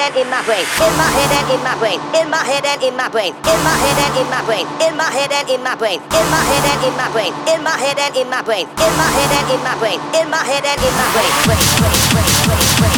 and in my brain, in my head and in my brain, in my head and in my brain, in my head and in my brain, in my head and in my brain, in my head and in my brain, in my head and in my brain, in my head and in my brain, in my head and in my brain.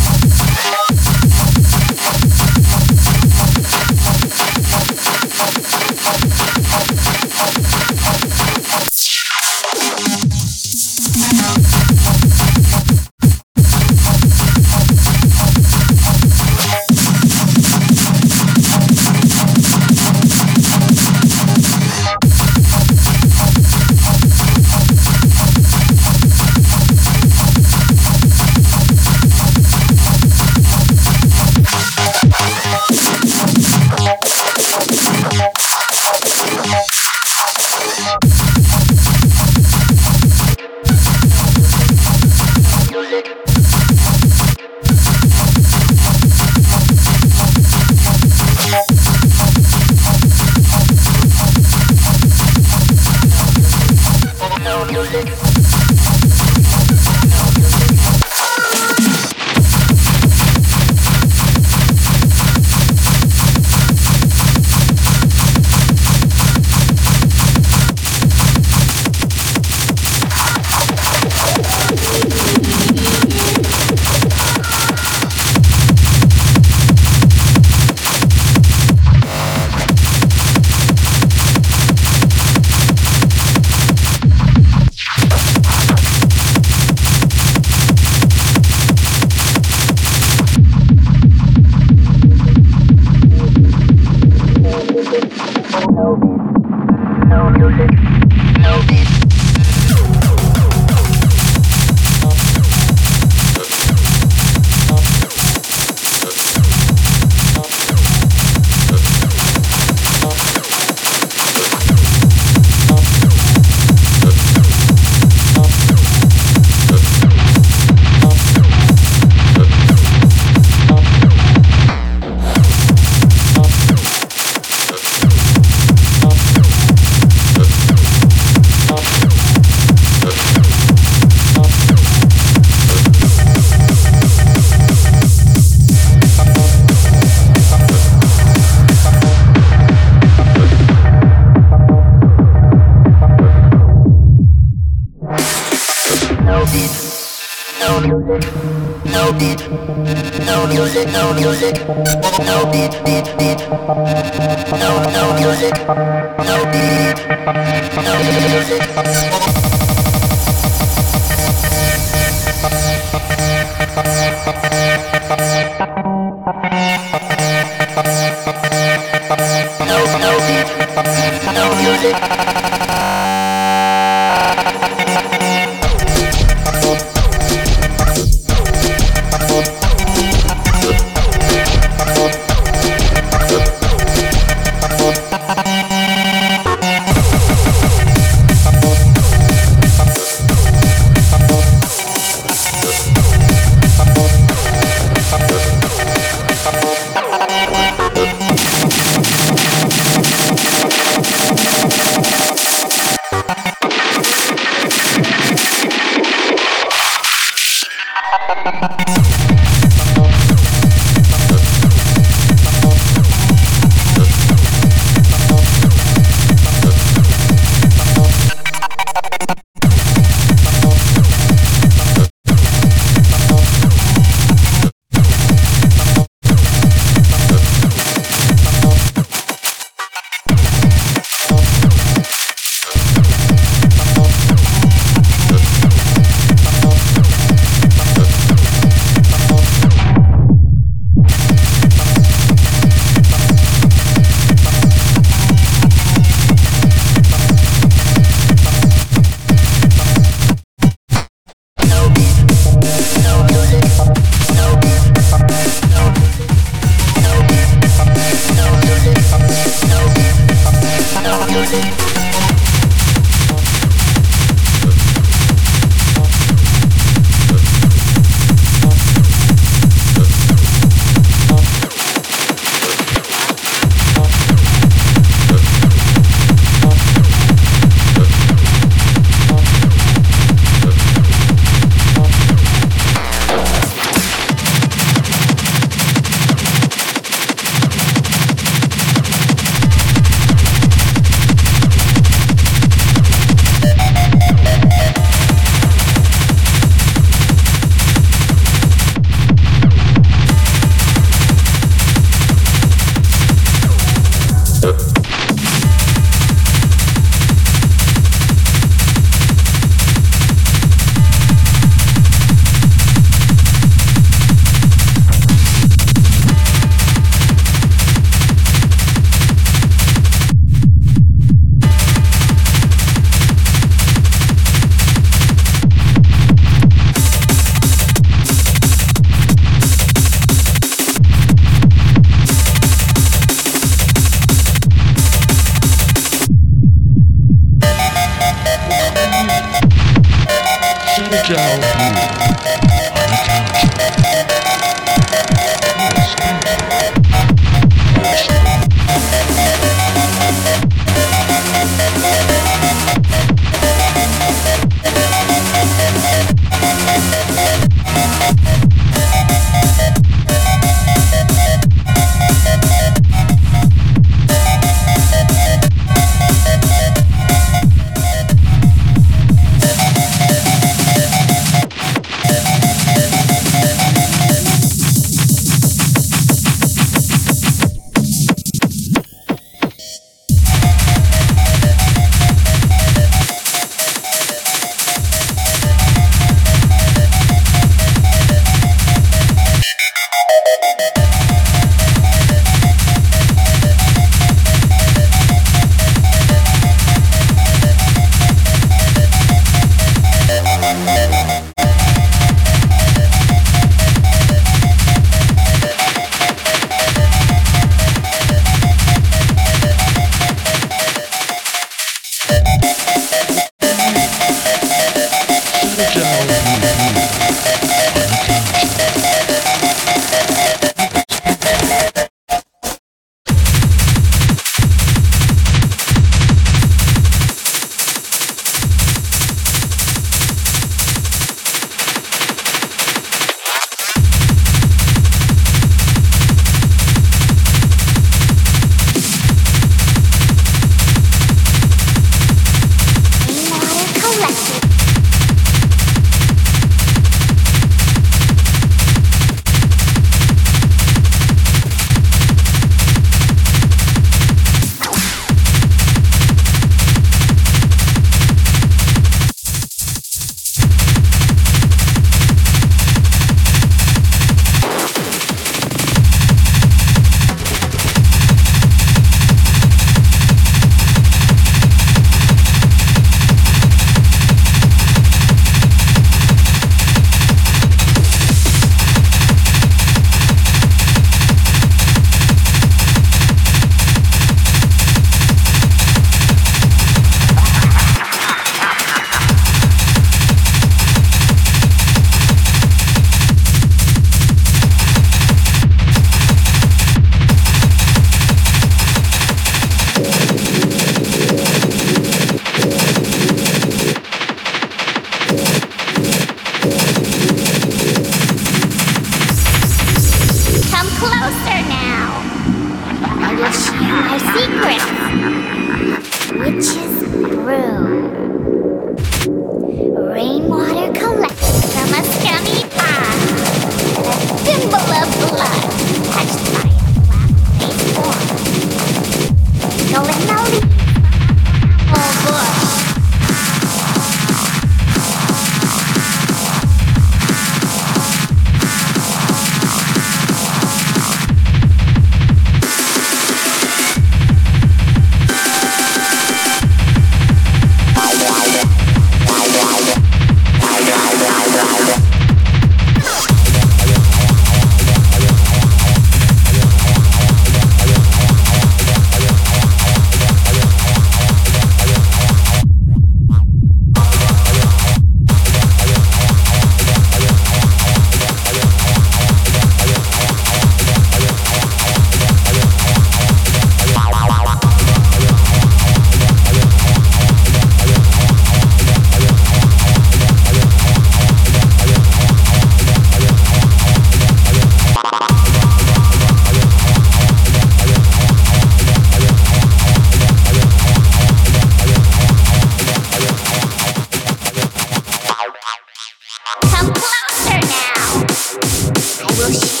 Closer